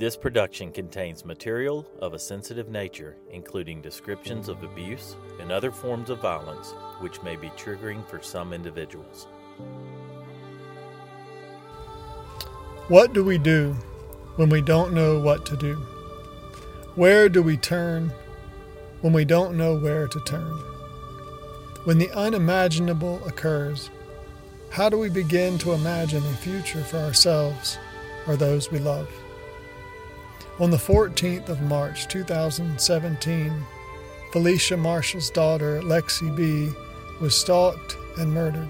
This production contains material of a sensitive nature, including descriptions of abuse and other forms of violence, which may be triggering for some individuals. What do we do when we don't know what to do? Where do we turn when we don't know where to turn? When the unimaginable occurs, how do we begin to imagine a future for ourselves or those we love? On the 14th of March 2017, Felecia Marshall's daughter, Lexi B., was stalked and murdered.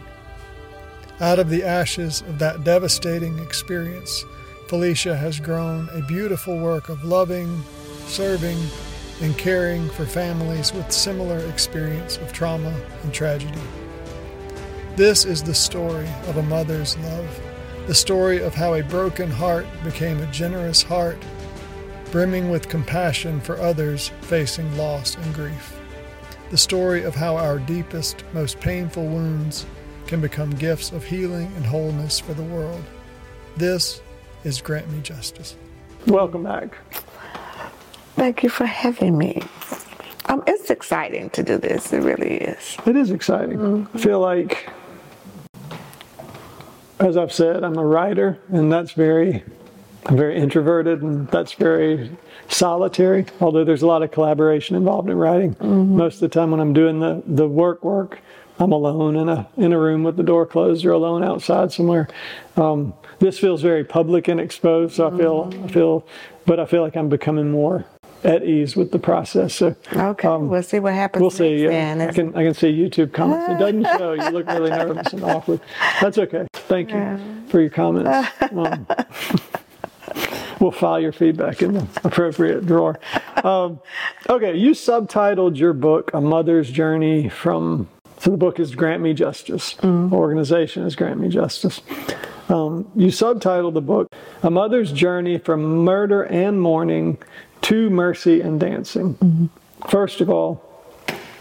Out of the ashes of that devastating experience, Felecia has grown a beautiful work of loving, serving, and caring for families with similar experience of trauma and tragedy. This is the story of a mother's love, the story of how a broken heart became a generous heart brimming with compassion for others facing loss and grief. The story of how our deepest, most painful wounds can become gifts of healing and wholeness for the world. This is Grant Me Justice. Welcome back. Thank you for having me. Um, it's exciting to do this. It really is. It is exciting. Mm-hmm. I feel like, as I've said, I'm a writer, and that's very I'm very introverted, and that's very solitary. Although there's a lot of collaboration involved in writing. Mm-hmm. Most of the time, when I'm doing the the work work, I'm alone in a in a room with the door closed or alone outside somewhere. Um, this feels very public and exposed, so I feel mm-hmm. I feel, but I feel like I'm becoming more at ease with the process. So okay, um, we'll see what happens. We'll see. Yeah. I can I can see YouTube comments. It doesn't show. You look really nervous and awkward. That's okay. Thank you yeah. for your comments. Um, we'll file your feedback in the appropriate drawer. Um, okay, you subtitled your book "A Mother's Journey from." So the book is "Grant Me Justice." Mm-hmm. Organization is "Grant Me Justice." Um, you subtitled the book "A Mother's Journey from Murder and Mourning to Mercy and Dancing." Mm-hmm. First of all,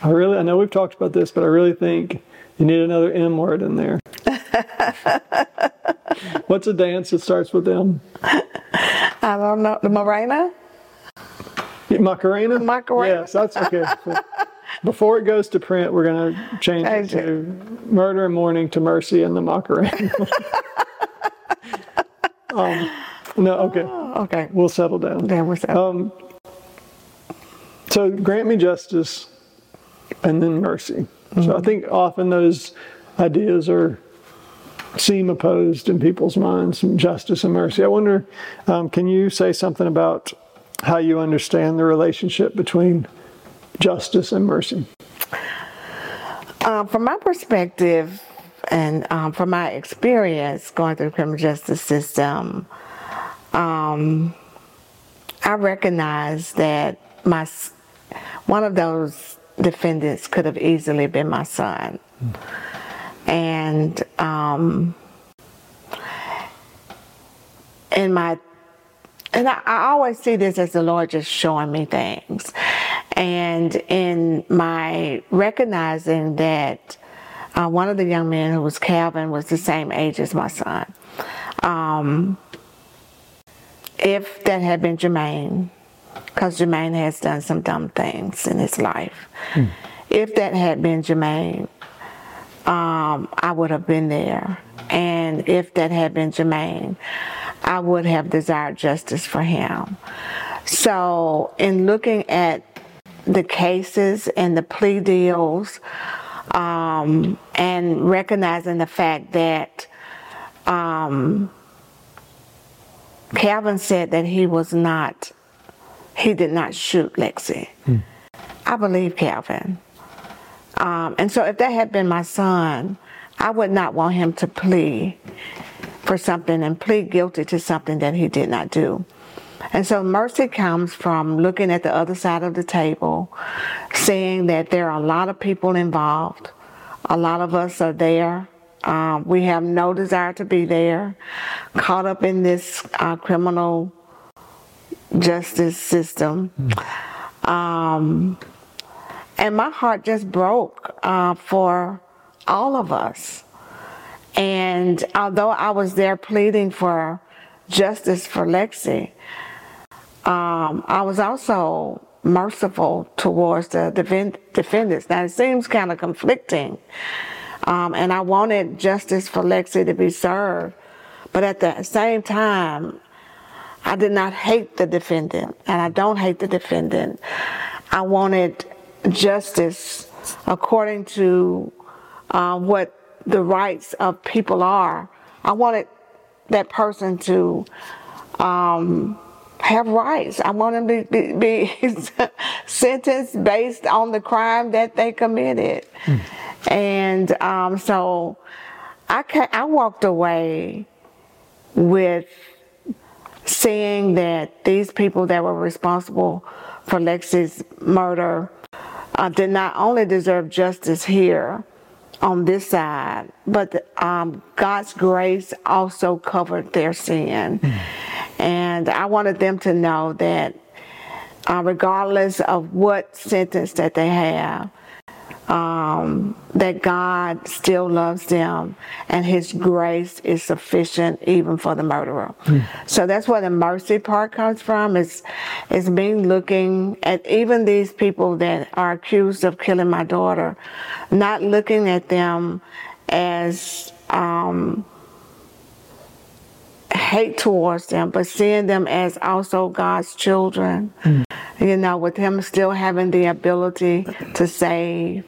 I really I know we've talked about this, but I really think you need another M word in there. What's a dance that starts with M? I don't know. The Morena? Macarena? Macarena. Yes, that's okay. Before it goes to print, we're going to change it to Murder and Mourning to Mercy and the Macarena. um, no, okay. Oh, okay. We'll settle down. Yeah, we're settled. Um, so grant me justice and then mercy. Mm-hmm. So I think often those ideas are seem opposed in people's minds justice and mercy. I wonder, um, can you say something about how you understand the relationship between justice and mercy? Uh, from my perspective and um, from my experience going through the criminal justice system, um, I recognize that my one of those defendants could have easily been my son. Mm and um, in my and I, I, always see this as the Lord just showing me things, and in my recognizing that uh, one of the young men who was Calvin was the same age as my son. Um, if that had been Jermaine, because Jermaine has done some dumb things in his life. Hmm. If that had been Jermaine, um, I would have been there. And if that had been Jermaine, I would have desired justice for him. So, in looking at the cases and the plea deals, um, and recognizing the fact that um, Calvin said that he was not, he did not shoot Lexi. Hmm. I believe Calvin. Um, and so if that had been my son, I would not want him to plea for something and plead guilty to something that he did not do. And so mercy comes from looking at the other side of the table, seeing that there are a lot of people involved. A lot of us are there. Um, we have no desire to be there, caught up in this uh, criminal justice system. Um, and my heart just broke uh, for all of us. And although I was there pleading for justice for Lexi, um, I was also merciful towards the defend- defendants. Now it seems kind of conflicting, um, and I wanted justice for Lexi to be served, but at the same time, I did not hate the defendant, and I don't hate the defendant. I wanted justice according to uh, what the rights of people are. I wanted that person to um, have rights. I want them to be, be sentenced based on the crime that they committed. Mm. And um, so I, I walked away with seeing that these people that were responsible for Lexi's murder uh, did not only deserve justice here on this side, but um, God's grace also covered their sin. Mm. And I wanted them to know that uh, regardless of what sentence that they have, um, that God still loves them and His grace is sufficient even for the murderer. Mm. So that's where the mercy part comes from. It's, is me looking at even these people that are accused of killing my daughter, not looking at them as um, hate towards them, but seeing them as also God's children. Mm. You know, with Him still having the ability to save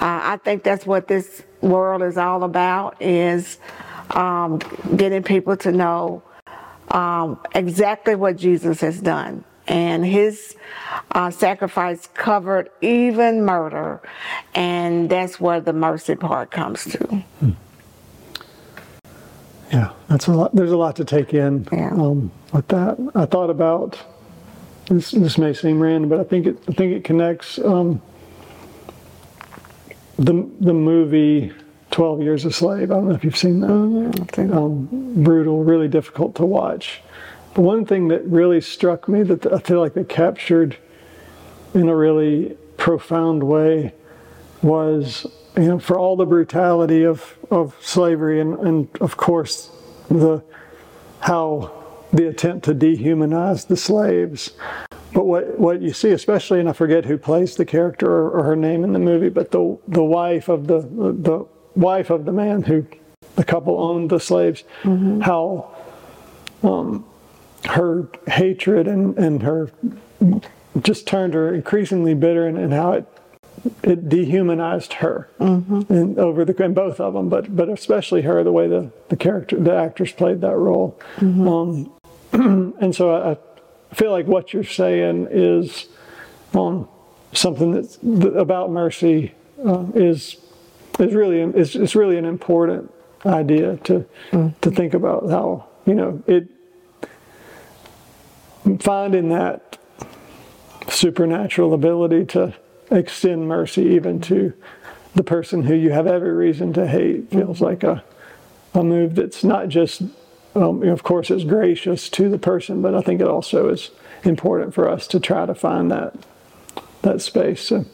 uh, I think that's what this world is all about is um, getting people to know um, exactly what Jesus has done. And his uh, sacrifice covered even murder. And that's where the mercy part comes to. Hmm. Yeah, that's a lot. There's a lot to take in yeah. um, with that. I thought about this. This may seem random, but I think it. I think it connects um, the the movie Twelve Years a Slave. I don't know if you've seen that. Mm-hmm. Um, brutal, really difficult to watch. But one thing that really struck me that I feel like they captured in a really profound way was you know for all the brutality of of slavery and and of course the how the attempt to dehumanize the slaves but what, what you see, especially, and I forget who plays the character or, or her name in the movie, but the the wife of the the wife of the man who the couple owned the slaves, mm-hmm. how um, her hatred and, and her just turned her increasingly bitter and, and how it it dehumanized her mm-hmm. and over the and both of them, but but especially her the way the the character the actors played that role, mm-hmm. um, and so I, I feel like what you're saying is um, something that's about mercy uh, is is really is, is really an important idea to mm. to think about how you know it finding that supernatural ability to extend mercy even to the person who you have every reason to hate feels like a a move that's not just um, of course, it's gracious to the person, but I think it also is important for us to try to find that that space. So,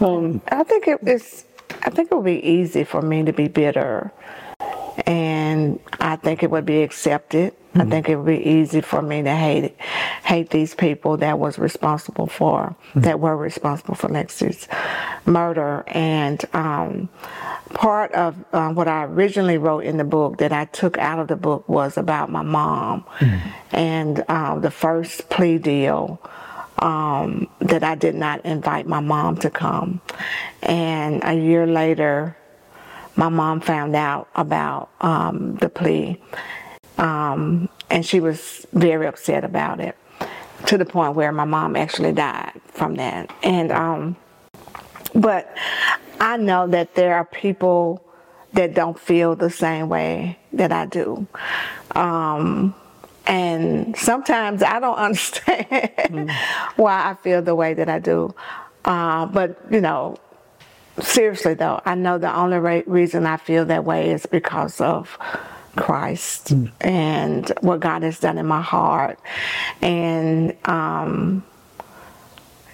um, I think it is. I think it would be easy for me to be bitter, and I think it would be accepted. Mm-hmm. I think it would be easy for me to hate hate these people that was responsible for mm-hmm. that were responsible for Lexi's murder, and um, part of uh, what I originally wrote in the book that I took out of the book was about my mom mm-hmm. and uh, the first plea deal um, that I did not invite my mom to come. And a year later, my mom found out about um, the plea. Um, and she was very upset about it to the point where my mom actually died from that. And, um, but I know that there are people that don't feel the same way that I do. Um, and sometimes I don't understand mm. why I feel the way that I do. Uh, but, you know, seriously though, I know the only re- reason I feel that way is because of Christ mm. and what God has done in my heart. And, um,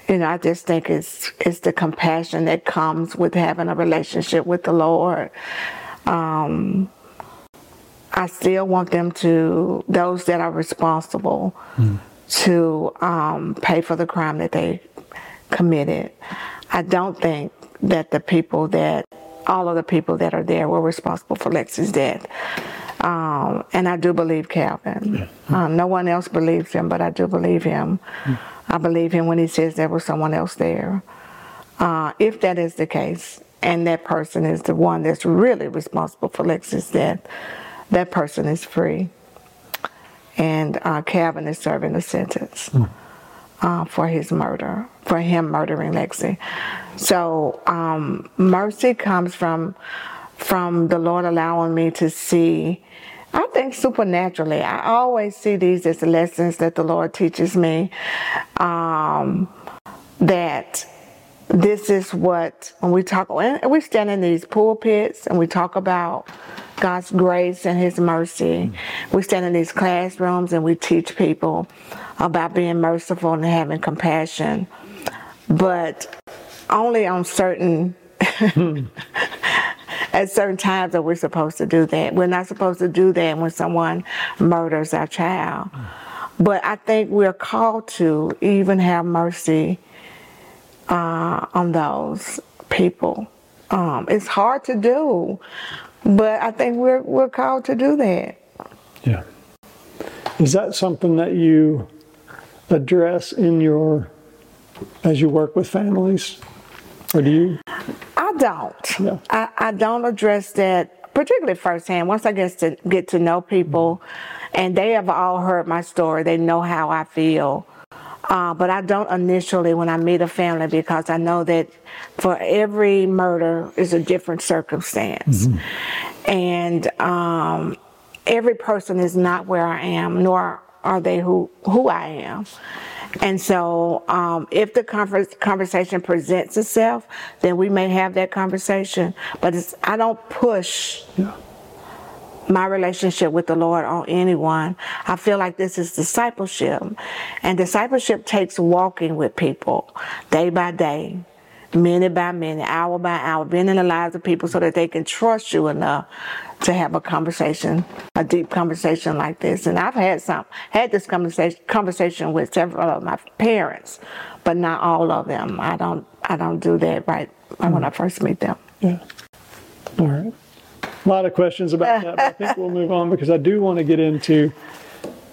you know, I just think it's it's the compassion that comes with having a relationship with the Lord. Um, I still want them to those that are responsible mm. to um, pay for the crime that they committed. I don't think that the people that all of the people that are there were responsible for Lexi's death. Um, and I do believe Calvin. Um, no one else believes him, but I do believe him. I believe him when he says there was someone else there. Uh, if that is the case, and that person is the one that's really responsible for Lexi's death, that person is free. And uh, Calvin is serving a sentence mm. Uh, for his murder, for him murdering Lexi. So um, mercy comes from from the Lord allowing me to see. I think supernaturally. I always see these as lessons that the Lord teaches me. Um, that this is what when we talk and we stand in these pulpits and we talk about God's grace and his mercy. We stand in these classrooms and we teach people about being merciful and having compassion. But only on certain at certain times that we're supposed to do that. We're not supposed to do that when someone murders our child. But I think we're called to even have mercy uh, on those people. Um, it's hard to do, but I think we're we're called to do that. Yeah. Is that something that you address in your as you work with families, or do you? I don't. Yeah. I, I don't address that particularly firsthand. Once I get to get to know people, and they have all heard my story, they know how I feel. Uh, but I don't initially when I meet a family because I know that for every murder is a different circumstance. Mm-hmm. And um, every person is not where I am, nor are they who, who I am. And so, um, if the conversation presents itself, then we may have that conversation. But I don't push yeah my relationship with the Lord on anyone. I feel like this is discipleship. And discipleship takes walking with people day by day, minute by minute, hour by hour, being in the lives of people so that they can trust you enough to have a conversation, a deep conversation like this. And I've had some, had this conversation conversation with several of my parents, but not all of them. I don't I don't do that right mm-hmm. when I first meet them. Yeah. All right a lot of questions about that, but I think we'll move on because I do want to get into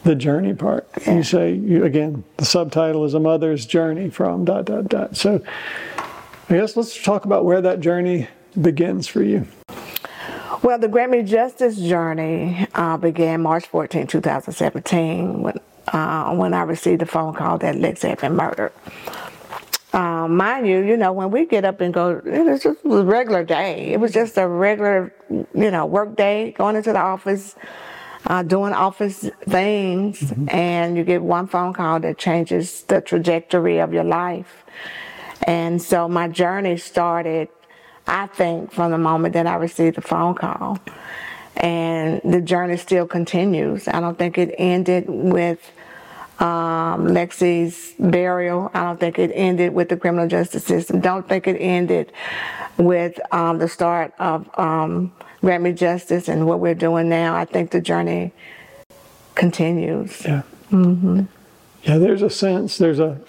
the journey part. You say, you, again, the subtitle is A Mother's Journey from dot, dot, dot. So I guess let's talk about where that journey begins for you. Well, the Grant Justice journey uh, began March 14, 2017, when, uh, when I received a phone call that Lex had been murdered. Um, mind you, you know, when we get up and go, it was just a regular day. It was just a regular, you know, work day, going into the office, uh, doing office things, mm-hmm. and you get one phone call that changes the trajectory of your life. And so my journey started, I think, from the moment that I received the phone call. And the journey still continues. I don't think it ended with um, Lexi's burial. I don't think it ended with the criminal justice system. Don't think it ended with um, the start of um, Grant Me Justice and what we're doing now. I think the journey continues. Yeah. Mm-hmm. Yeah, there's a sense, there's a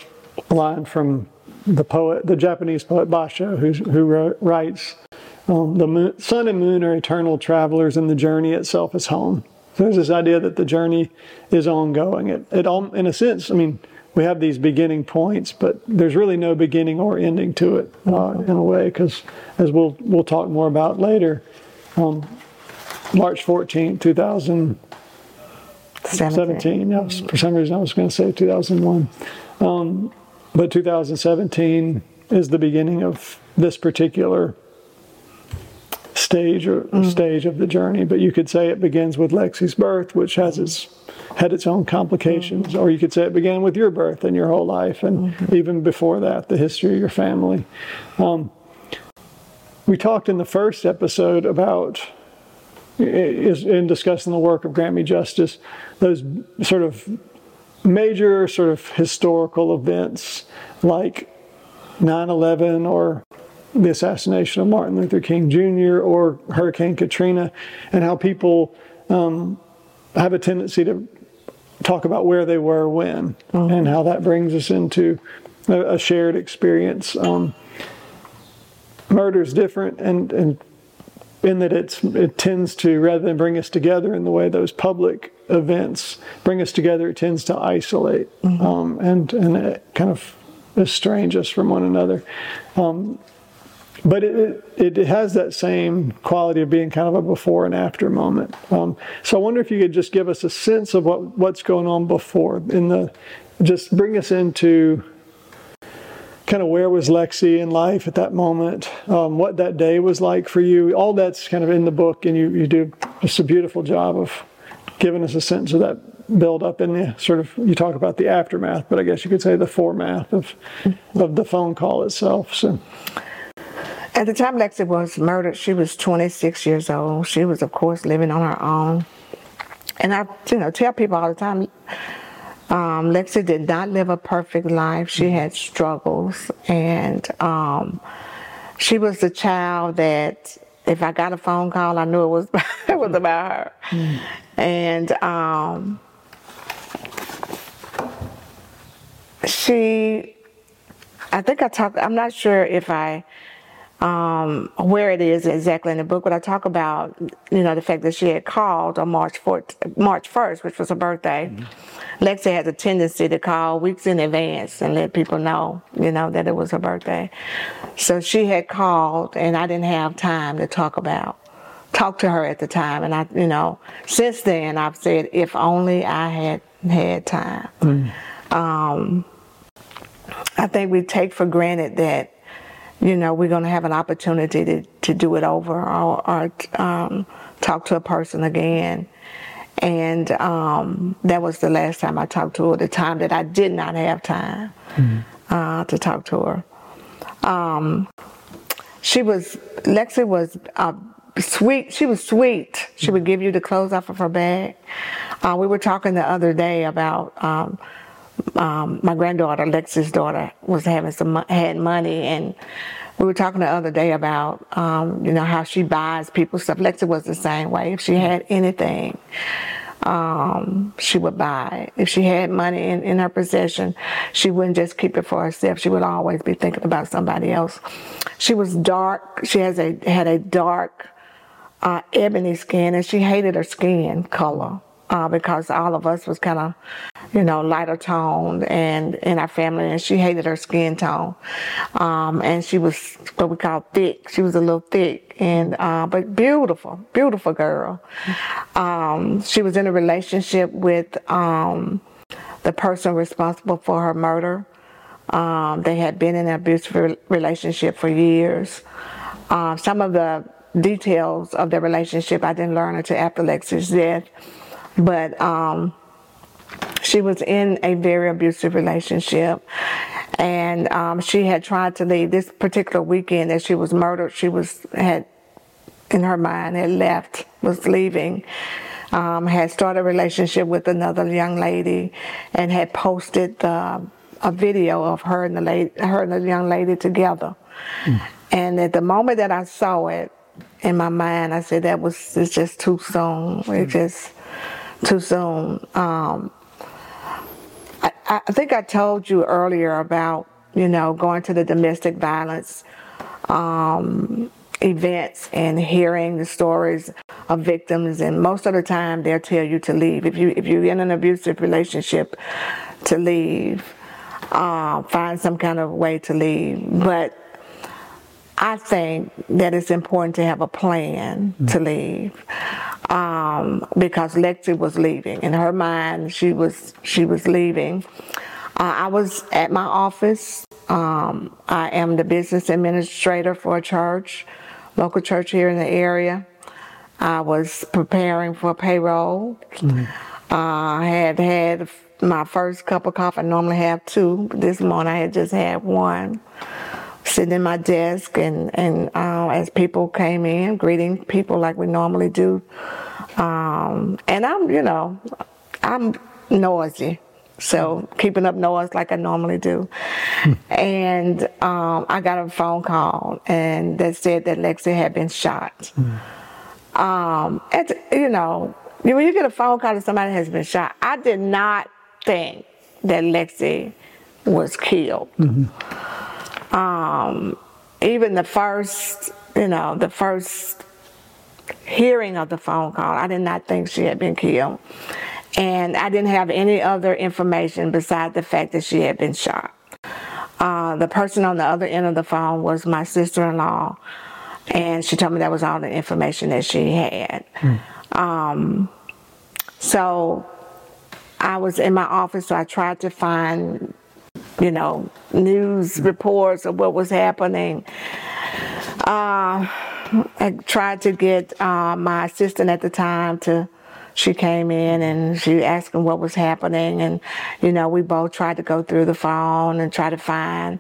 line from the poet, the Japanese poet Basho, who, who wrote, writes, um, the moon, sun and moon are eternal travelers, and the journey itself is home. There's this idea that the journey is ongoing. It, it all, in a sense, I mean, we have these beginning points, but there's really no beginning or ending to it uh, in a way, because as we'll we'll talk more about later, um, March 14, 2017. Yeah, for some reason I was going to say 2001, um, but 2017 is the beginning of this particular stage or mm-hmm. stage of the journey. But you could say it begins with Lexi's birth, which has its had its own complications, mm-hmm. or you could say it began with your birth and your whole life, and mm-hmm. even before that, the history of your family. Um, we talked in the first episode about is in discussing the work of Grant Me Justice, those sort of major sort of historical events like 9/11 or the assassination of Martin Luther King Jr. or Hurricane Katrina, and how people um, have a tendency to talk about where they were when mm-hmm. and how that brings us into a, a shared experience. Um, murder is different and, and in that it's it tends to rather than bring us together in the way those public events bring us together, it tends to isolate mm-hmm. um, and and kind of estrange us from one another. Um, but it, it, has that same quality of being kind of a before and after moment. Um, so I wonder if you could just give us a sense of what, what's going on before in the, just bring us into kind of where was Lexi in life at that moment, um, what that day was like for you. All that's kind of in the book, and you, you do just a beautiful job of giving us a sense of that build up in the sort of you talk about the aftermath, but I guess you could say the foremath of of the phone call itself. So. At the time Lexi was murdered, she was 26 years old. She was, of course, living on her own. And I, you know, tell people all the time, um, Lexi did not live a perfect life. She mm-hmm. had struggles, and um, she was the child that if I got a phone call, I knew it was it was about her. Mm. And um, she, I think I talked. I'm not sure if I um, where it is exactly in the book, but I talk about, you know, the fact that she had called on March 4th, March 1st, which was her birthday. Mm-hmm. Lexi has a tendency to call weeks in advance and let people know, you know, that it was her birthday. So she had called and I didn't have time to talk about, talk to her at the time. And I, you know, since then I've said, if only I had had time. Mm-hmm. Um, I think we take for granted that you know, we're going to have an opportunity to, to do it over or, or um, talk to a person again. And um, that was the last time I talked to her, the time that I did not have time mm-hmm. uh, to talk to her. Um, she was, Lexi was uh, sweet. She was sweet. She would give you the clothes off of her bag. Uh, we were talking the other day about um, my granddaughter, Lexi's daughter, was having some had money, and we were talking the other day about um, you know how she buys people stuff. Lexi was the same way. If she had anything, um, she would buy. If she had money in, in her possession, she wouldn't just keep it for herself. She would always be thinking about somebody else. She was dark. She has a had a dark uh, ebony skin, and she hated her skin color uh, because all of us was kind of, you know, lighter toned and in our family, and she hated her skin tone, um, and she was what we call thick. She was a little thick and uh, but beautiful, beautiful girl. Um, she was in a relationship with um, the person responsible for her murder. Um, they had been in an abusive relationship for years. Uh, some of the details of their relationship I didn't learn until after Lexi's death. But um, she was in a very abusive relationship. And um, she had tried to leave this particular weekend that she was murdered she was had in her mind had left was leaving um, had started a relationship with another young lady and had posted the, a video of her and the lady her and the young lady together. Mm. and at the moment that i saw it in my mind i said that was it's just too soon. It just too soon. Um, I, I, think I told you earlier about, you know, going to the domestic violence um, events and hearing the stories of victims. And most of the time, they'll tell you to leave. If you if you're in an abusive relationship, to leave. Uh, find some kind of way to leave. But I think that it's important to have a plan mm-hmm. to leave um, because Lexi was leaving. In her mind, she was she was leaving. Uh, I was at my office. Um, I am the business administrator for a church, local church here in the area. I was preparing for payroll. Mm-hmm. Uh, I had had my first cup of coffee. I normally have two. This morning I had just had one sitting in my desk and, and uh, as people came in, greeting people like we normally do. Um, and I'm, you know, I'm noisy. So keeping up noise like I normally do. and um, I got a phone call and that said that Lexi had been shot. Mm. Um, and, you know, when you get a phone call that somebody has been shot, I did not think that Lexi was killed. Mm-hmm. Um, even the first, you know, the first hearing of the phone call, I did not think she had been killed. And I didn't have any other information besides the fact that she had been shot. Uh, the person on the other end of the phone was my sister in law, and she told me that was all the information that she had. Mm. Um, so I was in my office, so I tried to find, you know, news reports of what was happening. Uh, I tried to get uh, my assistant at the time to she came in and she asked him what was happening and you know we both tried to go through the phone and try to find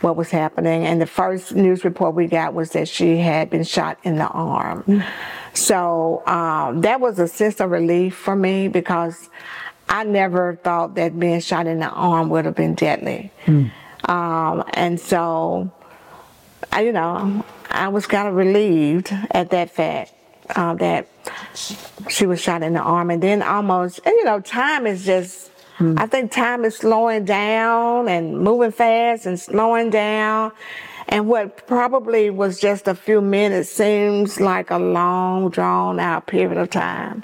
what was happening and the first news report we got was that she had been shot in the arm mm. so um, that was a sense of relief for me because i never thought that being shot in the arm would have been deadly mm. um, and so I, you know i was kind of relieved at that fact uh, that she was shot in the arm, and then almost, and you know, time is just. Hmm. I think time is slowing down and moving fast and slowing down. And what probably was just a few minutes seems like a long, drawn out period of time.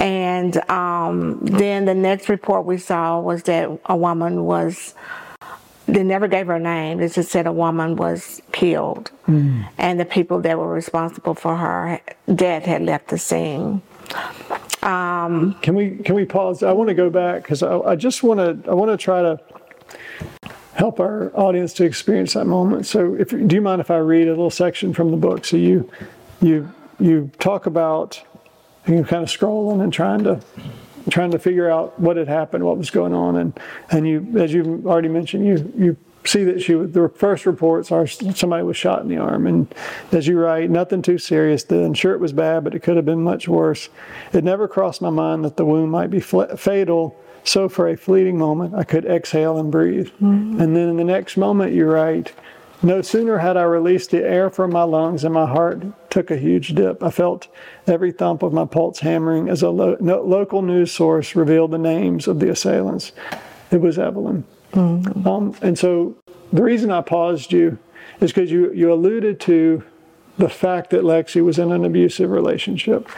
And um, then the next report we saw was that a woman was they never gave her name. They just said a woman was killed, mm. and the people that were responsible for her death had left the scene. Um, can we can we pause? I want to go back because I, I just want to I want to try to help our audience to experience that moment. So, if do you mind if I read a little section from the book? So you you you talk about you kind of scrolling and trying to trying to figure out what had happened, what was going on, and and you, as you already mentioned, you you see that she the first reports are somebody was shot in the arm, and as you write, nothing too serious. Then sure it was bad, but it could have been much worse. It never crossed my mind that the wound might be fatal. So for a fleeting moment, I could exhale and breathe. Mm-hmm. And then in the next moment, you write, no sooner had I released the air from my lungs and my heart took a huge dip. I felt every thump of my pulse hammering as a lo- no, local news source revealed the names of the assailants. It was Evelyn. Mm-hmm. Um, and so the reason I paused you is because you, you alluded to the fact that Lexi was in an abusive relationship.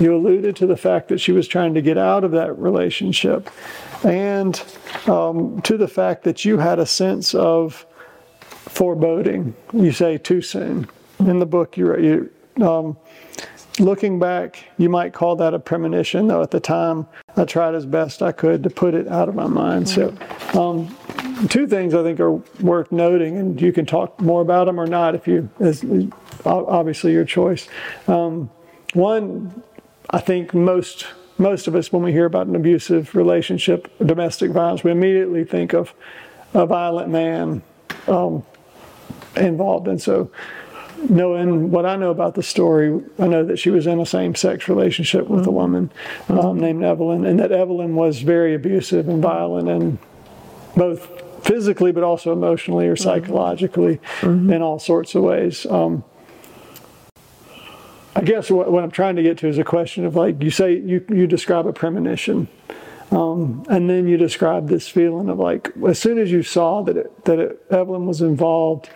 You alluded to the fact that she was trying to get out of that relationship, and um, to the fact that you had a sense of foreboding. You say too soon. In the book, you, you um, looking back, you might call that a premonition, though at the time I tried as best I could to put it out of my mind. So, um, two things I think are worth noting, and you can talk more about them or not if you, as, obviously your choice. Um, one, I think most most of us, when we hear about an abusive relationship, domestic violence, we immediately think of a violent man um, involved. And so, knowing what I know about the story, I know that she was in a same sex relationship with mm-hmm. a woman um, mm-hmm. named Evelyn, and that Evelyn was very abusive and violent, and both physically but also emotionally or mm-hmm. psychologically mm-hmm. in all sorts of ways. Um, I guess what, what, I'm trying to get to is a question of like you say you you describe a premonition, um, and then you describe this feeling of like as soon as you saw that it, that it, Evelyn was involved,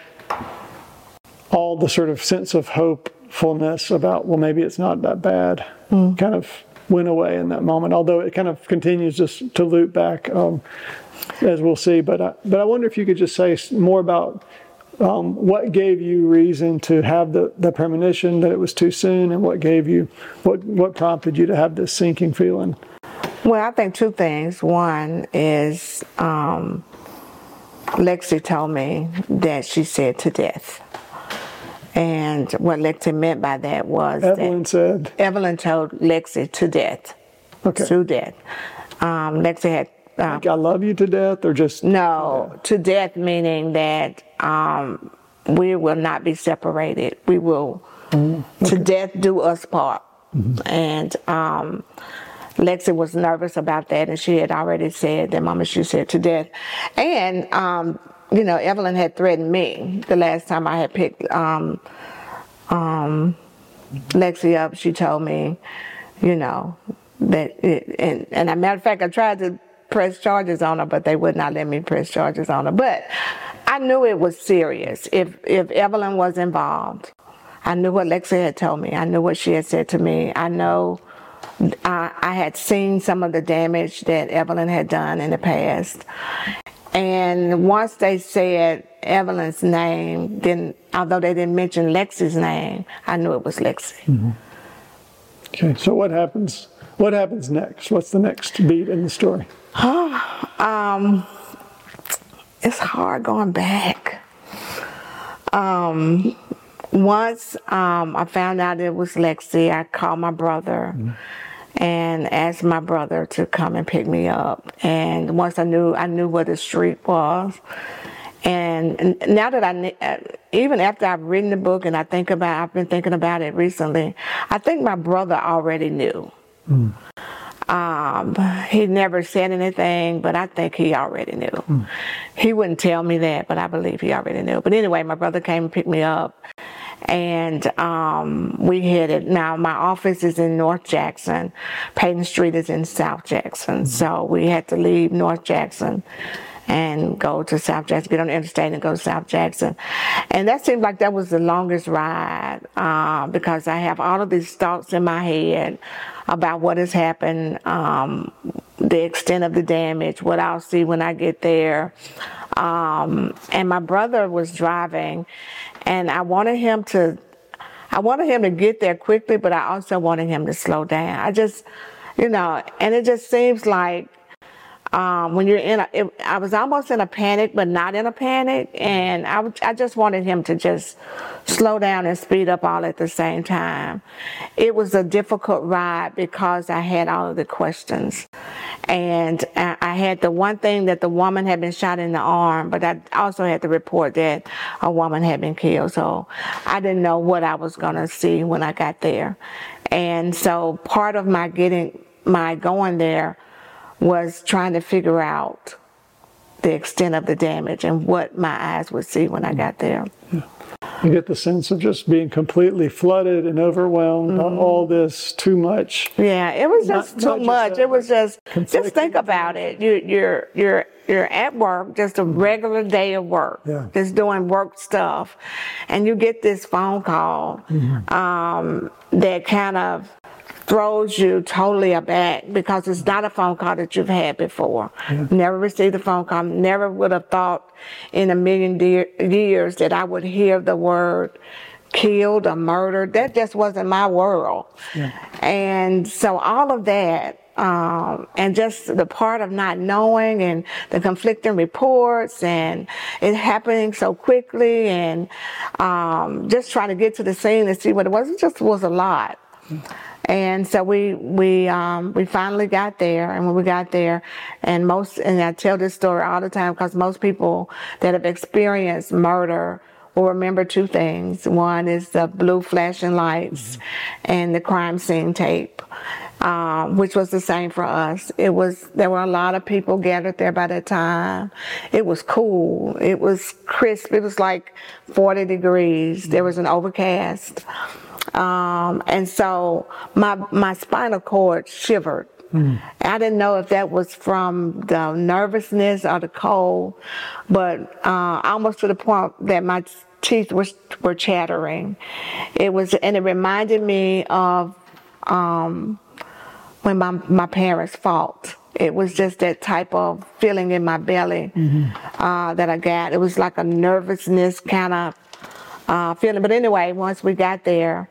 all the sort of sense of hopefulness about, well, maybe it's not that bad, mm. kind of went away in that moment. Although it kind of continues just to loop back, um, as we'll see. But I, but I wonder if you could just say more about um, what gave you reason to have the, the premonition that it was too soon, and what gave you what what prompted you to have this sinking feeling. Well, I think two things. One is um, Lexi told me that she said to death. And what Lexi meant by that was Evelyn that said Evelyn told Lexi to death. Okay. To death. Um, Lexi had um, like I love you to death, or just no to death, to death meaning that um, we will not be separated. We will mm, okay. to death do us part. Mm-hmm. And um, Lexi was nervous about that, and she had already said that Mama she said to death. And um, you know, Evelyn had threatened me the last time I had picked um, um, Lexi up. She told me you know, that it, and, and a matter of fact, I tried to press charges on her, but they would not let me press charges on her. But I knew it was serious. If if Evelyn was involved, I knew what Lexi had told me. I knew what she had said to me. I know I, I had seen some of the damage that Evelyn had done in the past. And once they said Evelyn's name, then although they didn't mention Lexi's name, I knew it was Lexi. Mm-hmm. Okay, so what happens? What happens next? What's the next beat in the story? um, it's hard going back. Um, once um, I found out it was Lexi, I called my brother mm-hmm. And asked my brother to come and pick me up. And once I knew, I knew where the street was. And now that I, uh, even after I've written the book and I think about, I've been thinking about it recently. I think my brother already knew. Mm. Um, he never said anything, but I think he already knew. Mm. He wouldn't tell me that, but I believe he already knew. But anyway, my brother came and picked me up, and um, we headed. Now my office is in North Jackson. Payton Street is in South Jackson, mm. so we had to leave North Jackson and go to South Jackson, get on the interstate and go to South Jackson. And that seemed like that was the longest ride uh, because I have all of these thoughts in my head about what has happened, um, the extent of the damage, what I'll see when I get there. Um, and my brother was driving, and I wanted him to, I wanted him to get there quickly, but I also wanted him to slow down. I just, you know, and it just seems like um, when you're in a, it, I was almost in a panic, but not in a panic. And I, I just wanted him to just slow down and speed up all at the same time. It was a difficult ride because I had all of the questions. And I had the one thing that the woman had been shot in the arm, but I also had the report that a woman had been killed. So I didn't know what I was going to see when I got there. And so part of my getting, my going there was trying to figure out the extent of the damage and what my eyes would see when I got there. Yeah. You get the sense of just being completely flooded and overwhelmed. Mm-hmm. All this too much. Yeah, it was just not, too not much. Just it was just just think about it. You, you're you're you're at work, just a regular day of work, yeah. just doing work stuff, and you get this phone call mm-hmm. um, that kind of throws you totally aback because it's not a phone call that you've had before. Yeah. Never received a phone call. Never would have thought in a million de- years that I would hear the word killed or murdered. That just wasn't my world. Yeah. And so all of that, um, and just the part of not knowing and the conflicting reports and it happening so quickly and um, just trying to get to the scene and see what it was, it just was a lot. And so we we um, we finally got there, and when we got there, and most and I tell this story all the time because most people that have experienced murder will remember two things. One is the blue flashing lights, mm-hmm. and the crime scene tape. Um, which was the same for us. It was there were a lot of people gathered there by that time. It was cool. It was crisp. It was like 40 degrees. There was an overcast. Um, and so my my spinal cord shivered. Mm. I didn't know if that was from the nervousness or the cold, but uh, almost to the point that my teeth were were chattering. It was, and it reminded me of um, when my my parents fought. It was just that type of feeling in my belly mm-hmm. uh, that I got. It was like a nervousness kind of uh, feeling. But anyway, once we got there,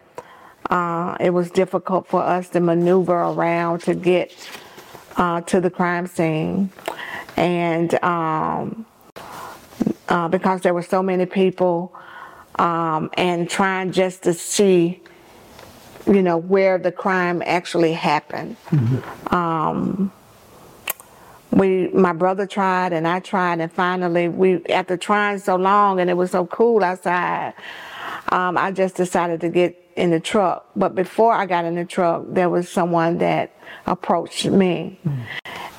uh, it was difficult for us to maneuver around to get uh, to the crime scene. And um, uh, because there were so many people um, and trying just to see, you know, where the crime actually happened. Mm-hmm. Um, we, my brother tried and I tried, and finally, we, after trying so long and it was so cool outside, um, I just decided to get in the truck. But before I got in the truck, there was someone that approached me. Mm.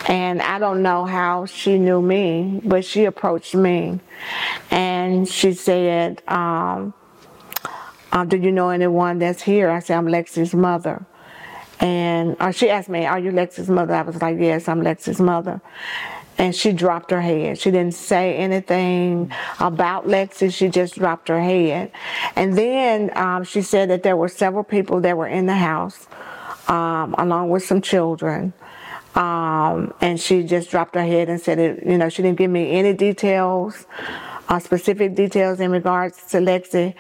And I don't know how she knew me, but she approached me. And she said, um, uh, Do you know anyone that's here? I said, I'm Lexi's mother. And or she asked me, Are you Lexi's mother? I was like, Yes, I'm Lexi's mother. And she dropped her head. She didn't say anything about Lexi. She just dropped her head. And then um, she said that there were several people that were in the house, um, along with some children. Um, and she just dropped her head and said, it, you know, she didn't give me any details, uh, specific details in regards to Lexi.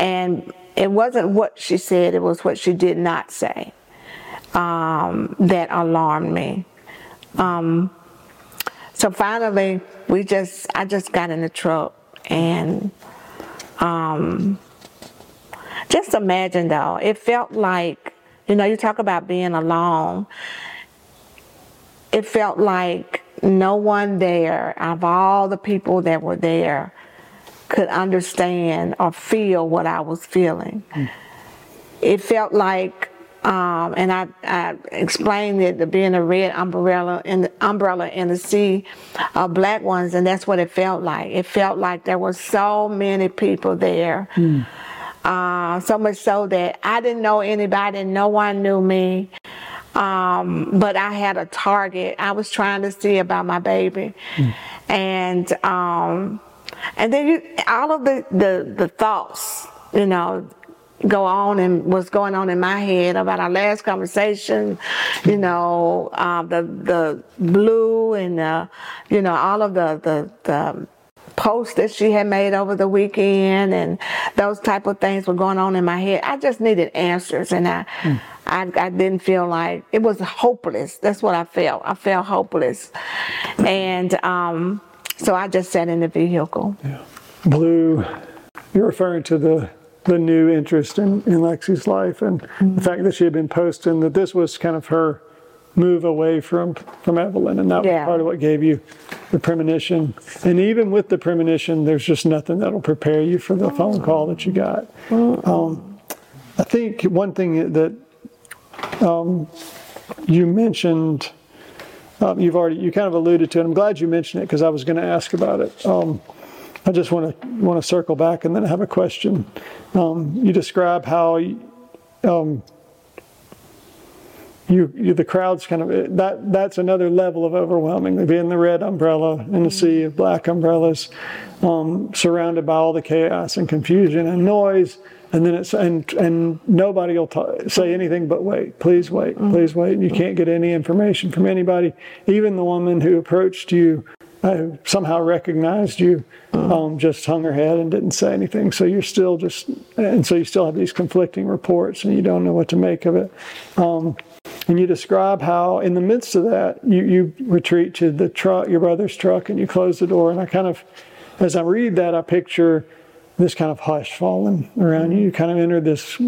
And it wasn't what she said, it was what she did not say um, that alarmed me. Um, so finally, we just, I just got in the truck and um, just imagine though, it felt like, you know, you talk about being alone. It felt like no one there, of all the people that were there, could understand or feel what I was feeling. Mm. It felt like um, and I, I explained it being a red umbrella in the umbrella in the sea of black ones, and that's what it felt like. It felt like there were so many people there. Mm. Uh, so much so that I didn't know anybody, no one knew me. Um, but I had a target. I was trying to see about my baby, mm. and um, and then you, all of the, the the thoughts, you know, go on and what's going on in my head about our last conversation, you know, uh, the the blue and uh, you know all of the the, the posts that she had made over the weekend and those type of things were going on in my head. I just needed answers and I, mm. I, I didn't feel like it was hopeless. That's what I felt. I felt hopeless. And um, so I just sat in the vehicle. Yeah. Blue, you're referring to the the new interest in, in Lexi's life and mm-hmm. the fact that she had been posting that this was kind of her move away from from Evelyn and that yeah. was part of what gave you the premonition. And even with the premonition there's just nothing that'll prepare you for the phone call that you got. Um, I think one thing that um, you mentioned um, you've already you kind of alluded to it. I'm glad you mentioned it because I was going to ask about it. Um, I just want to want to circle back and then have a question. Um, you describe how um, you, you, the crowd's kind of that that's another level of overwhelming. Being the red umbrella in the sea of black umbrellas, um, surrounded by all the chaos and confusion and noise, and then it's and and nobody will t- say anything but wait, please wait, please wait. And you can't get any information from anybody, even the woman who approached you I somehow recognized you, um, just hung her head and didn't say anything. So you're still just, and so you still have these conflicting reports and you don't know what to make of it. Um, and you describe how, in the midst of that, you, you retreat to the truck, your brother's truck, and you close the door. And I kind of, as I read that, I picture this kind of hush falling around you. You kind of enter this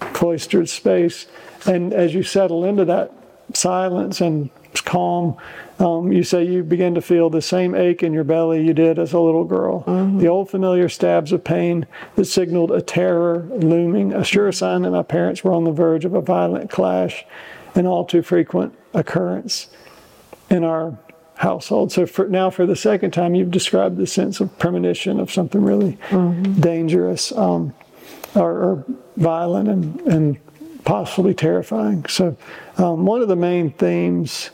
cloistered space. And as you settle into that silence and calm, um, you say you begin to feel the same ache in your belly you did as a little girl. Mm-hmm. The old familiar stabs of pain that signaled a terror looming, a sure sign that my parents were on the verge of a violent clash, an all too frequent occurrence in our household. So for, now, for the second time, you've described the sense of premonition of something really mm-hmm. dangerous um, or, or, violent and, and possibly terrifying. So, um, one of the main themes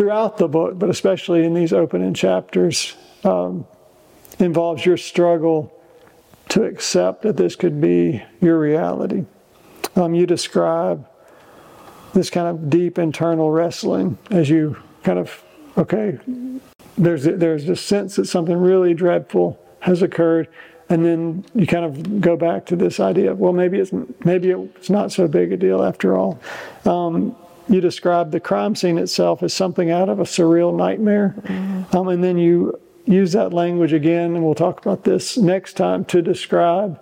throughout the book, but especially in these opening chapters, um, involves your struggle to accept that this could be your reality. Um, you describe this kind of deep internal wrestling as you kind of, okay, there's there's this sense that something really dreadful has occurred, and then you kind of go back to this idea of well, maybe it's maybe it's not so big a deal after all. Um, you describe the crime scene itself as something out of a surreal nightmare. Mm-hmm. Um, and then you use that language again, and we'll talk about this next time to describe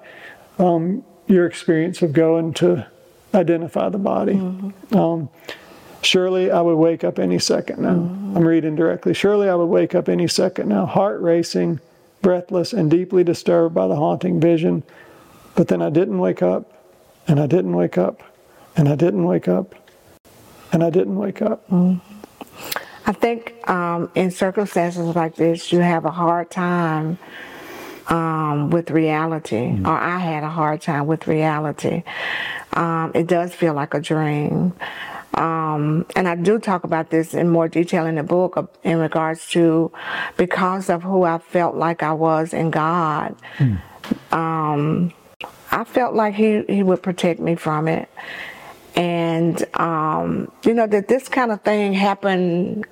um, your experience of going to identify the body. Mm-hmm. Um, surely I would wake up any second now. Mm-hmm. I'm reading directly. Surely I would wake up any second now, heart racing, breathless, and deeply disturbed by the haunting vision. But then I didn't wake up, and I didn't wake up, and I didn't wake up and I didn't wake up. I think um, in circumstances like this, you have a hard time um, with reality, mm. or I had a hard time with reality. Um, it does feel like a dream. Um, and I do talk about this in more detail in the book in regards to because of who I felt like I was in God. Mm. Um, I felt like he, he would protect me from it. And, um, you know, that this kind of thing happened,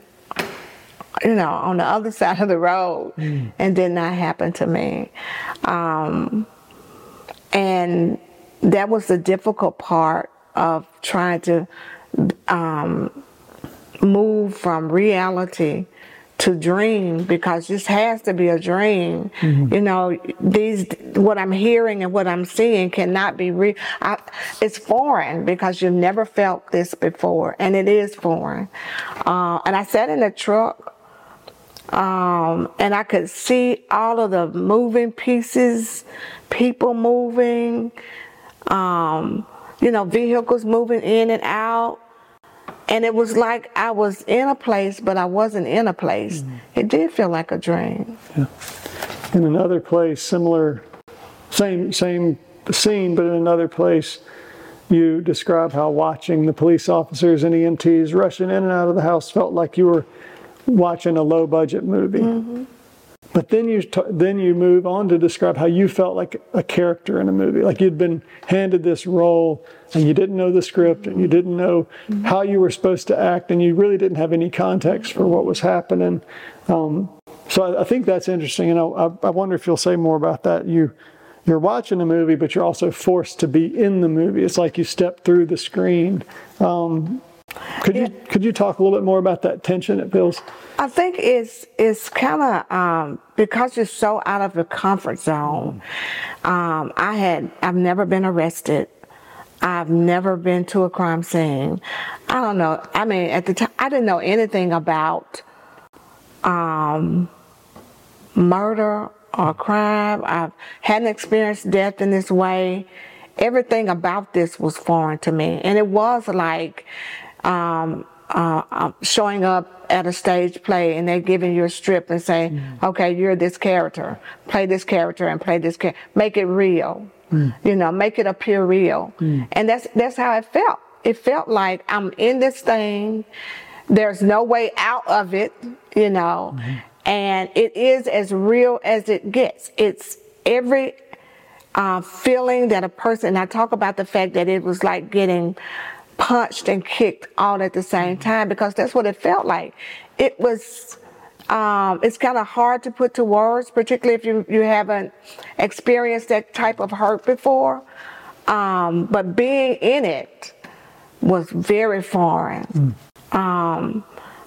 you know, on the other side of the road mm. and did not happen to me. Um, and that was the difficult part of trying to um, move from reality to dream because this has to be a dream. Mm-hmm. You know, these what I'm hearing and what I'm seeing cannot be real. It's foreign because you've never felt this before, and it is foreign. Uh, and I sat in the truck. Um, and I could see all of the moving pieces, people moving, um, you know, vehicles moving in and out. And it was like I was in a place, but I wasn't in a place. Mm-hmm. It did feel like a dream. Yeah. In another place, similar, same same scene, but in another place, you describe how watching the police officers and EMTs rushing in and out of the house felt like you were watching a low budget movie. Mm-hmm. But then you t- then you move on to describe how you felt like a character in a movie, like you'd been handed this role and you didn't know the script and you didn't know how you were supposed to act and you really didn't have any context for what was happening. Um, so I, I, think that's interesting, and I, I, wonder if you'll say more about that. You you're watching a movie, but you're also forced to be in the movie. It's like you step through the screen. Um, could you could you talk a little bit more about that tension it feels? I think it's it's kind of um, because you're so out of your comfort zone. Um, I had I've never been arrested. I've never been to a crime scene. I don't know. I mean, at the time, I didn't know anything about um, murder or crime. I hadn't experienced death in this way. Everything about this was foreign to me, and it was like um, uh, um, showing up at a stage play and they're giving you a strip and say, mm. okay, you're this character, play this character and play this character, make it real, mm. you know, make it appear real. Mm. And that's, that's how it felt. It felt like I'm in this thing. There's no way out of it, you know, mm-hmm. and it is as real as it gets. It's every uh, feeling that a person, I talk about the fact that it was like getting punched and kicked all at the same time because that's what it felt like. It was, um, it's kind of hard to put to words, particularly if you, you haven't experienced that type of hurt before. Um, but being in it was very foreign. Mm. Um,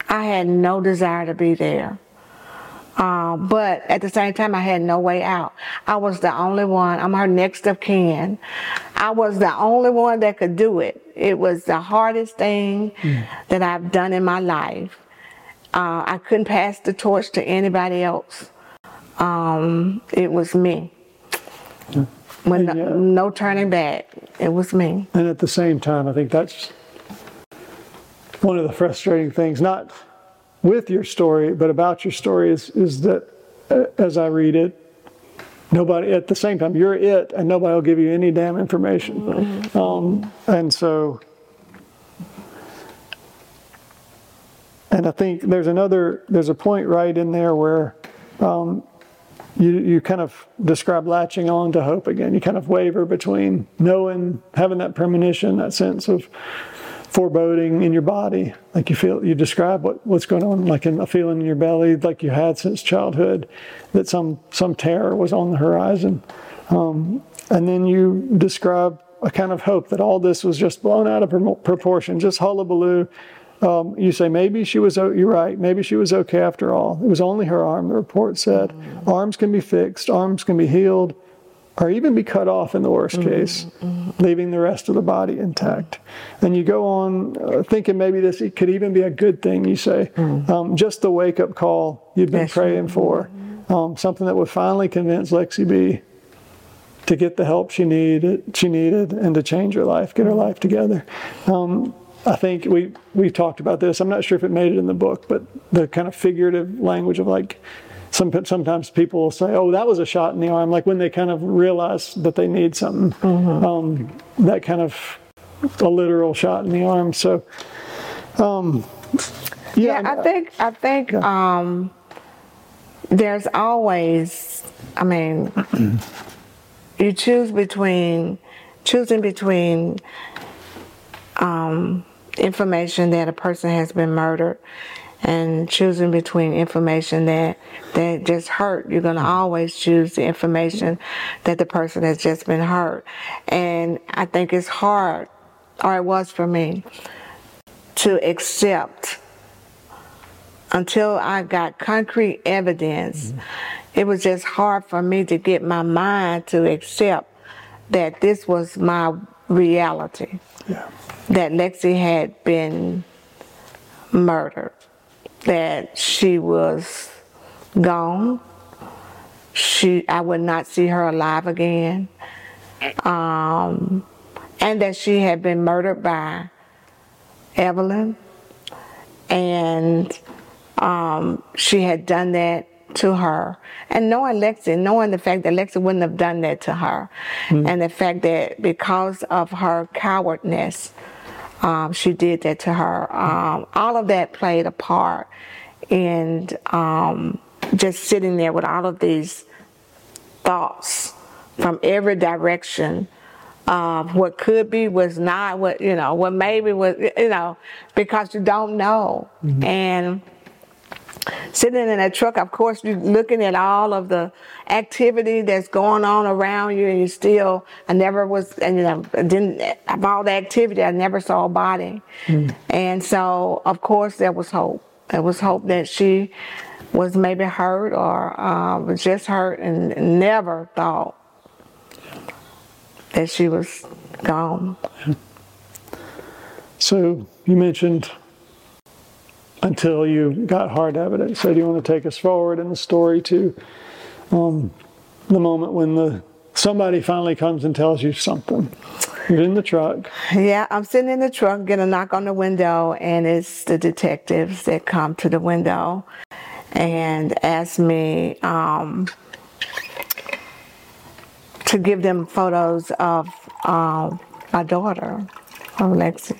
I had no desire to be there. Uh, but at the same time, I had no way out. I was the only one. I'm her next of kin. I was the only one that could do it. It was the hardest thing mm. that I've done in my life. Uh, I couldn't pass the torch to anybody else. Um, it was me. When no, uh, no turning back, it was me. And at the same time, I think that's one of the frustrating things. Not with your story, but about your story is, is that uh, as I read it, nobody at the same time you're it, and nobody will give you any damn information. Mm-hmm. Um, and so, and I think there's another there's a point right in there where um, you you kind of describe latching on to hope again. You kind of waver between knowing, having that premonition, that sense of foreboding in your body, like you feel, you describe what, what's going on, like in a feeling in your belly, like you had since childhood, that some, some terror was on the horizon. Um, and then you describe a kind of hope that all this was just blown out of proportion, just hullabaloo. Um, you say maybe she was. You're right. Maybe she was okay after all. It was only her arm. The report said, mm-hmm. arms can be fixed, arms can be healed or even be cut off in the worst mm-hmm. case, mm-hmm. leaving the rest of the body intact. And you go on uh, thinking maybe this could even be a good thing, you say. Mm-hmm. Um, just the wake up call you've been praying for, um, something that would finally convince Lexi B to get the help she needed, she needed and to change her life, get her mm-hmm. life together. Um, I think we we talked about this. I'm not sure if it made it in the book, but the kind of figurative language of like some sometimes people will say, "Oh, that was a shot in the arm," like when they kind of realize that they need something. Mm-hmm. Um, that kind of a literal shot in the arm. So, um, yeah, yeah, I think I think yeah. um, there's always. I mean, you choose between choosing between um, information that a person has been murdered and choosing between information that that just hurt you're going to always choose the information that the person has just been hurt and i think it's hard or it was for me to accept until i got concrete evidence mm-hmm. it was just hard for me to get my mind to accept that this was my reality yeah. that lexi had been murdered that she was gone. She, I would not see her alive again. Um, and that she had been murdered by Evelyn. And um, she had done that to her. And knowing Lexi, knowing the fact that Lexi wouldn't have done that to her, mm. and the fact that because of her cowardness, um, she did that to her. Um, all of that played a part in um, just sitting there with all of these thoughts from every direction. of what could be was not what you know what maybe was you know because you don't know mm-hmm. and sitting in that truck, of course, you're looking at all of the activity that's going on around you, and you still, I never was, and you know, I didn't, of all the activity, I never saw a body. Mm. And so, of course, there was hope. There was hope that she was maybe hurt or uh, was just hurt and never thought that she was gone. So, you mentioned until you got hard evidence. So, do you want to take us forward in the story to um, the moment when the somebody finally comes and tells you something? You're in the truck. Yeah, I'm sitting in the truck, get a knock on the window, and it's the detectives that come to the window and ask me um, to give them photos of uh, my daughter, of Lexi.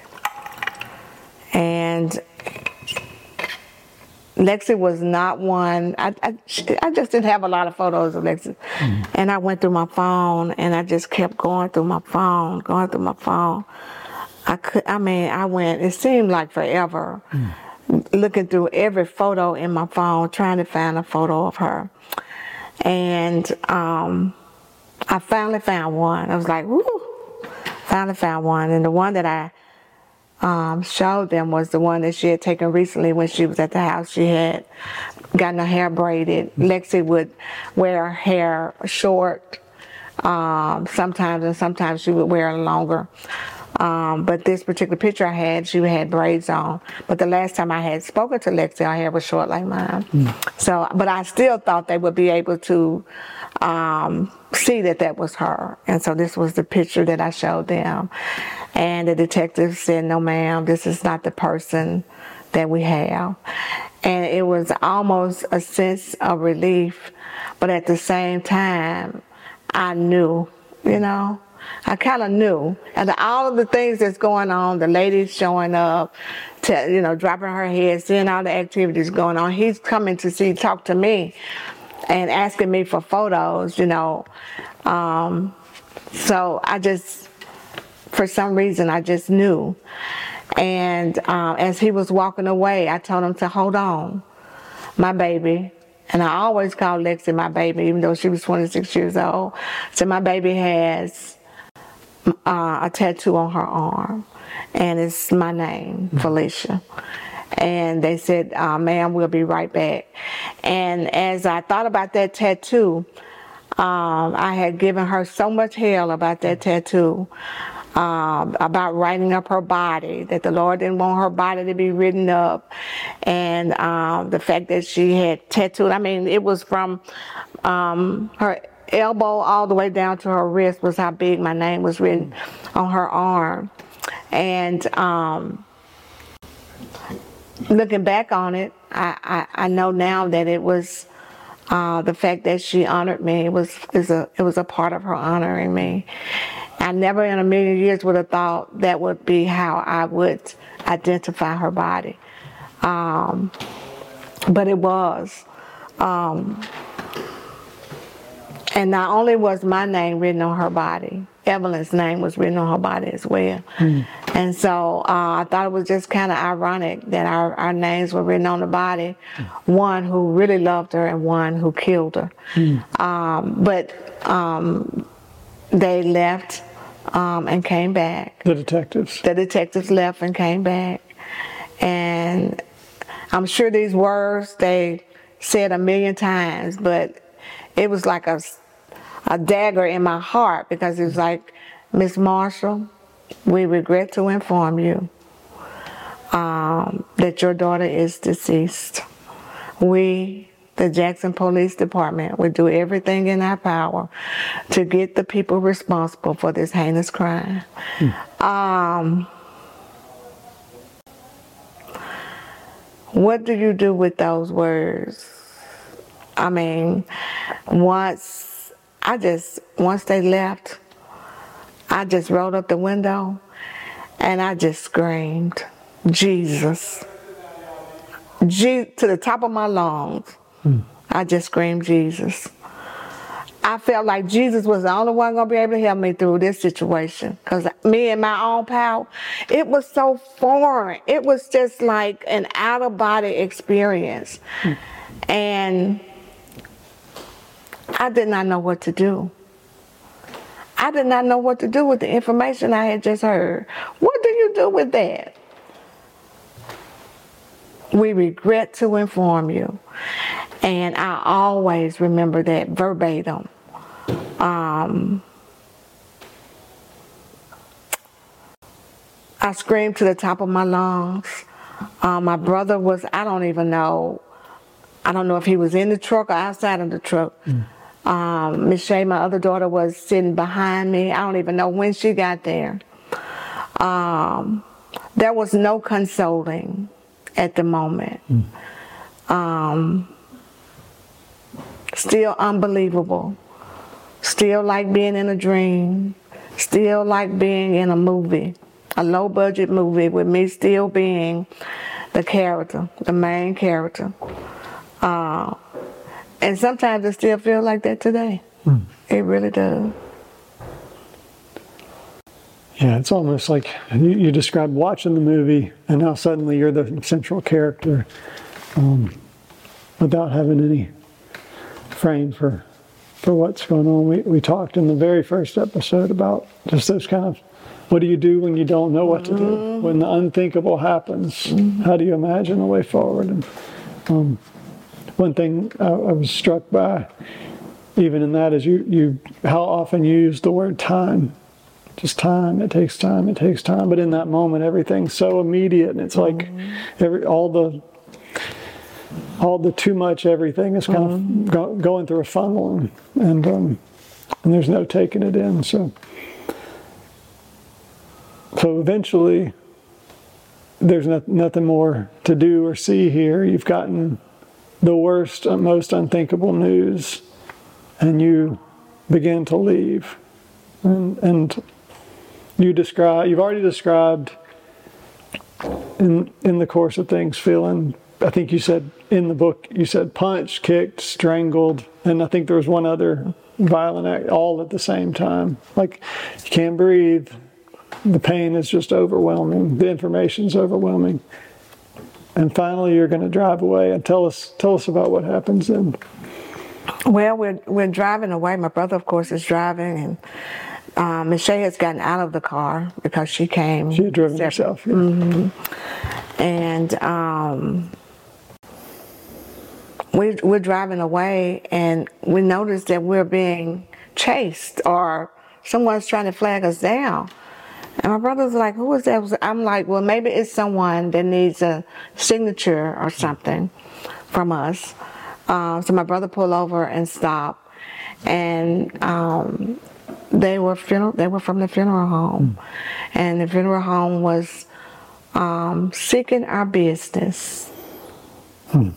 And Lexi was not one. I, I, I, just didn't have a lot of photos of Lexi. Mm. And I went through my phone and I just kept going through my phone, going through my phone. I could, I mean, I went, it seemed like forever mm. looking through every photo in my phone, trying to find a photo of her. And um, I finally found one. I was like, woo, finally found one. And the one that I um, showed them was the one that she had taken recently when she was at the house. She had gotten her hair braided. Lexi would wear her hair short um, sometimes, and sometimes she would wear it longer. Um, but this particular picture I had, she had braids on. But the last time I had spoken to Lexi, her hair was short like mine. Mm. So, but I still thought they would be able to um, see that that was her. And so this was the picture that I showed them. And the detective said, no ma'am, this is not the person that we have. And it was almost a sense of relief, but at the same time, I knew, you know, I kind of knew. And all of the things that's going on, the ladies showing up, to, you know, dropping her head, seeing all the activities going on. He's coming to see, talk to me and asking me for photos, you know. Um, so I just, for some reason, I just knew. And um, as he was walking away, I told him to hold on, my baby. And I always called Lexi my baby, even though she was 26 years old. So my baby has uh, a tattoo on her arm, and it's my name, mm-hmm. And they said, uh, ma'am, we'll be right back. And as I thought about that tattoo, um, I had given her so much hell about that tattoo. Um, about writing up her body, that the Lord didn't want her body to be written up, and um, the fact that she had tattooed. I mean, it was from um, her elbow all the way down to her wrist was how big my name was written on her arm, and um, looking back on it, I, I, I know now that it was Uh, the fact that she honored me it was is a it was a part of her honoring me. I never in a million years would have thought that would be how I would identify her body. Um, but it was. Um, and not only was my name written on her body, Evelyn's name was written on her body as well. Mm. And so uh, I thought it was just kind of ironic that our, our names were written on the body, mm. one who really loved her and one who killed her. Mm. Um, but um, they left um, and came back. The detectives? The detectives left and came back. And I'm sure these words they said a million times, but it was like a, a dagger in my heart because it was like, Miss Marshall, we regret to inform you um, that your daughter is deceased. We, the Jackson Police Department, will do everything in our power to get the people responsible for this heinous crime. Hmm. Um, what do you do with those words? I mean, once I just once they left, I just rolled up the window and I just screamed, Jesus. G to the top of my lungs. Hmm. I just screamed Jesus. I felt like Jesus was the only one gonna be able to help me through this situation. Cause me and my own power, it was so foreign. It was just like an out of body experience. Hmm. And I did not know what to do. I did not know what to do with the information I had just heard. What do you do with that? We regret to inform you. And I always remember that verbatim. Um, I screamed to the top of my lungs. Uh, my brother was, I don't even know, I don't know if he was in the truck or outside of the truck. Mm. Um, Miss Shay, my other daughter, was sitting behind me. I don't even know when she got there. Um, there was no consoling at the moment. Mm. Um, still unbelievable. Still like being in a dream. Still like being in a movie, a low budget movie with me still being the character, the main character. Uh, and sometimes it still feels like that today. Mm. It really does. Yeah, it's almost like you, you described watching the movie, and now suddenly you're the central character um, without having any frame for for what's going on. We, we talked in the very first episode about just those kind of what do you do when you don't know what to do? Mm-hmm. When the unthinkable happens, mm-hmm. how do you imagine a way forward? And um, one thing I, I was struck by, even in that, is you, you how often you use the word time. Just time. It takes time. It takes time. But in that moment, everything's so immediate, and it's like mm-hmm. every all the all the too much everything is kind mm-hmm. of go, going through a funnel, and and, um, and there's no taking it in. So so eventually, there's no, nothing more to do or see here. You've gotten the worst, most unthinkable news, and you begin to leave. And, and you describe, you've already described in, in the course of things feeling, I think you said in the book, you said punched, kicked, strangled, and I think there was one other violent act all at the same time. Like you can't breathe. The pain is just overwhelming. The information is overwhelming and finally you're going to drive away and tell us tell us about what happens then well we're we're driving away my brother of course is driving and um, Michelle has gotten out of the car because she came. She had driven herself. Yeah. Mm-hmm. And um, we, we're driving away, and we notice that we're being chased, or someone's trying to flag us down. And my brother's like, who is that? I'm like, well, maybe it's someone that needs a signature or something from us. Uh, so my brother pulled over and stopped. And um, they were funeral, they were from the funeral home. Mm. And the funeral home was um, seeking our business. Hmm.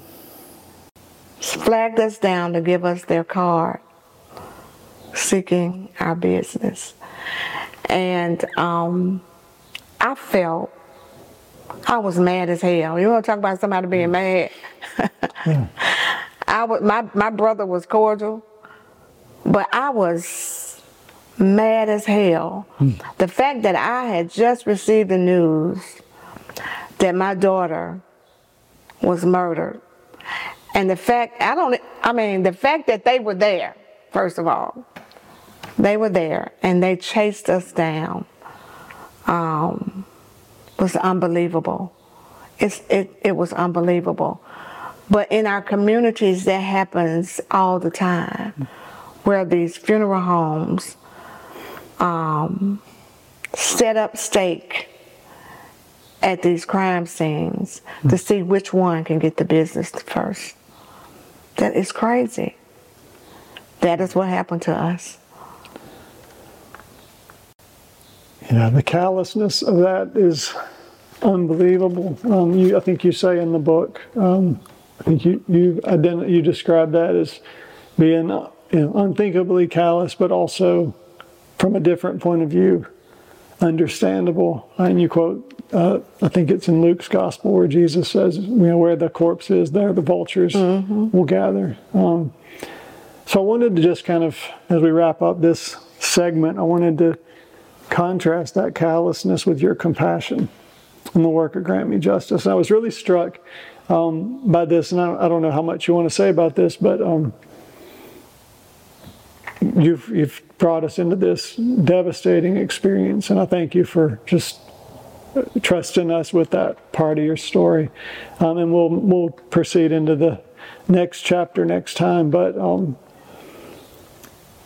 flagged us down to give us their card seeking our business. And um, I felt I was mad as hell. You want to talk about somebody being mad? yeah. I was, my, my brother was cordial, but I was mad as hell. Mm. The fact that I had just received the news that my daughter was murdered. And the fact, I don't, I mean, the fact that they were there, first of all, they were there and they chased us down um, was unbelievable. It's, it, it was unbelievable. But in our communities, that happens all the time, where these funeral homes um, set up stake at these crime scenes to see which one can get the business first. That is crazy. That is what happened to us. Yeah, the callousness of that is unbelievable. Um, you, I think you say in the book, um, I think you you ident- you describe that as being uh, you know, unthinkably callous, but also from a different point of view, understandable. And you quote, uh, I think it's in Luke's gospel where Jesus says, you know, where the corpse is, there the vultures mm-hmm. will gather. Um, so I wanted to just kind of, as we wrap up this segment, I wanted to contrast that callousness with your compassion in the work of Grant Me Justice. And I was really struck um, by this, and I, I, don't know how much you want to say about this, but um, you've, you've brought us into this devastating experience, and I thank you for just trusting us with that part of your story. Um, and we'll we'll proceed into the next chapter next time, but.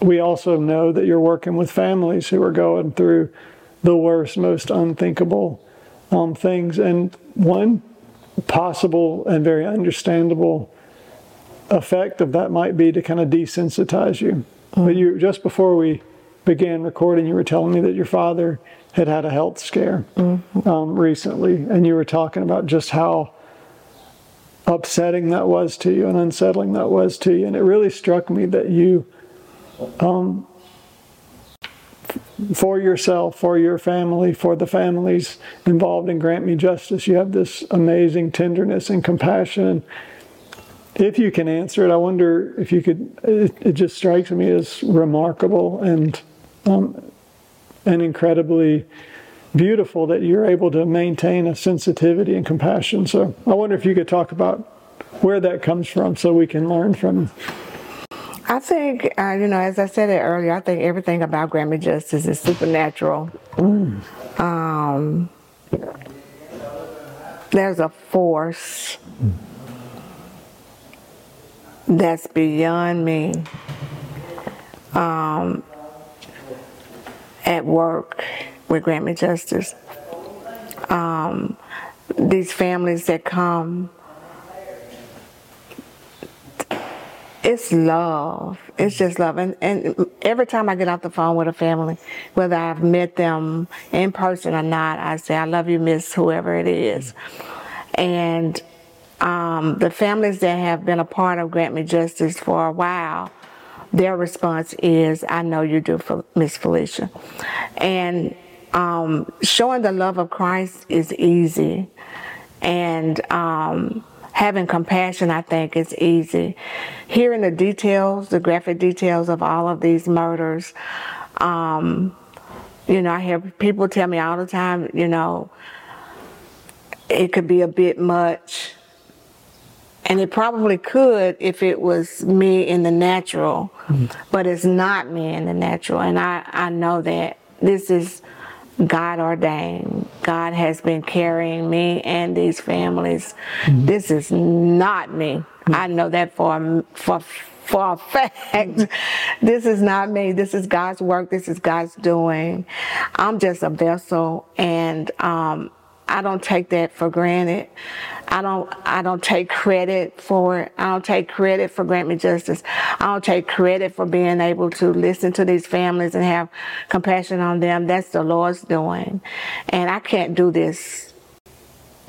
We also know that you're working with families who are going through the worst, most unthinkable um, things. And one possible and very understandable effect of that might be to kind of desensitize you. Mm-hmm. But you just before we began recording, you were telling me that your father had had a health scare mm-hmm. um, recently, and you were talking about just how upsetting that was to you and unsettling that was to you. And it really struck me that you um, for yourself, for your family, for the families involved in Grant Me Justice. You have this amazing tenderness and compassion. If you can answer it, I wonder if you could. It, it just strikes me as remarkable and um, and incredibly beautiful that you're able to maintain a sensitivity and compassion. So I wonder if you could talk about where that comes from, so we can learn from. I think, uh, you know, as I said it earlier, I think everything about Grant Me Justice is supernatural. Mm. Um, there's a force that's beyond me um, at work with Grant Me Justice. Um, these families that come it's love. It's just love. And, and every time I get off the phone with a family, whether I've met them in person or not, I say, I love you, miss whoever it is. And um, the families that have been a part of Grant Me Justice for a while, their response is, I know you do, Miss Felecia. And um, showing the love of Christ is easy. And um, having compassion, I think, is easy. Hearing the details, the graphic details of all of these murders, um, you know, I hear people tell me all the time, you know, it could be a bit much. And it probably could if it was me in the natural, mm-hmm. but it's not me in the natural. And I, I know that this is God ordained. God has been carrying me and these families. Mm-hmm. This is not me. Mm-hmm. I know that for for for a fact. this is not me. This is God's work. This is God's doing. I'm just a vessel, and um, I don't take that for granted. I don't I don't take credit for it. I don't take credit for Grant Me Justice. I don't take credit for being able to listen to these families and have compassion on them. That's the Lord's doing. And I can't do this.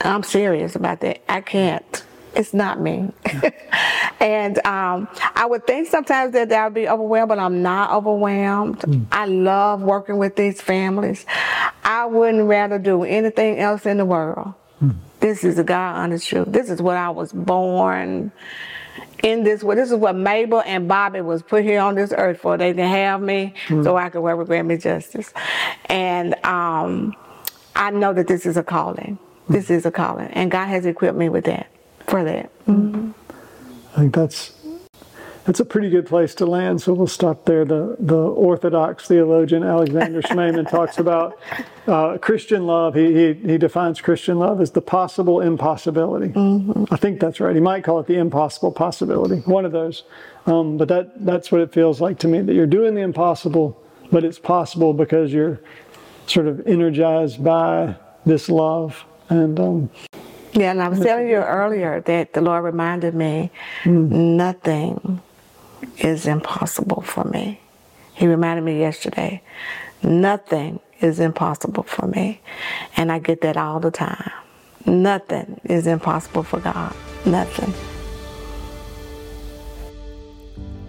I'm serious about that. I can't. It's not me. And um, I would think sometimes that I would be overwhelmed, but I'm not overwhelmed. Mm. I love working with these families. I wouldn't rather do anything else in the world. Mm. This is the God honest truth. This is what I was born in this way. This is what Mabel and Bobby was put here on this earth for. They can have me mm. so I can work with Grant Me Justice. And um, I know that this is a calling. This is a calling. And God has equipped me with that, for that. Mm-hmm. I think that's that's a pretty good place to land. So we'll stop there. The the Orthodox theologian Alexander Schmemann talks about uh, Christian love. He, he, he defines Christian love as the possible impossibility. Mm-hmm. I think that's right. He might call it the impossible possibility. One of those. Um, but that that's what it feels like to me. That you're doing the impossible, but it's possible because you're sort of energized by this love and. Um, yeah, and I was telling you earlier that the Lord reminded me mm. nothing is impossible for me. He reminded me yesterday, nothing is impossible for me. And I get that all the time. Nothing is impossible for God. Nothing.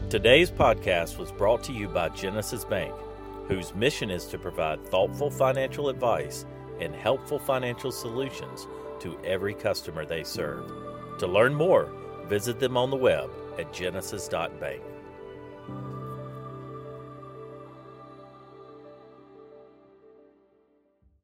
Today's podcast was brought to you by Genesis Bank, whose mission is to provide thoughtful financial advice and helpful financial solutions to every customer they serve. To learn more, visit them on the web at genesis.bank.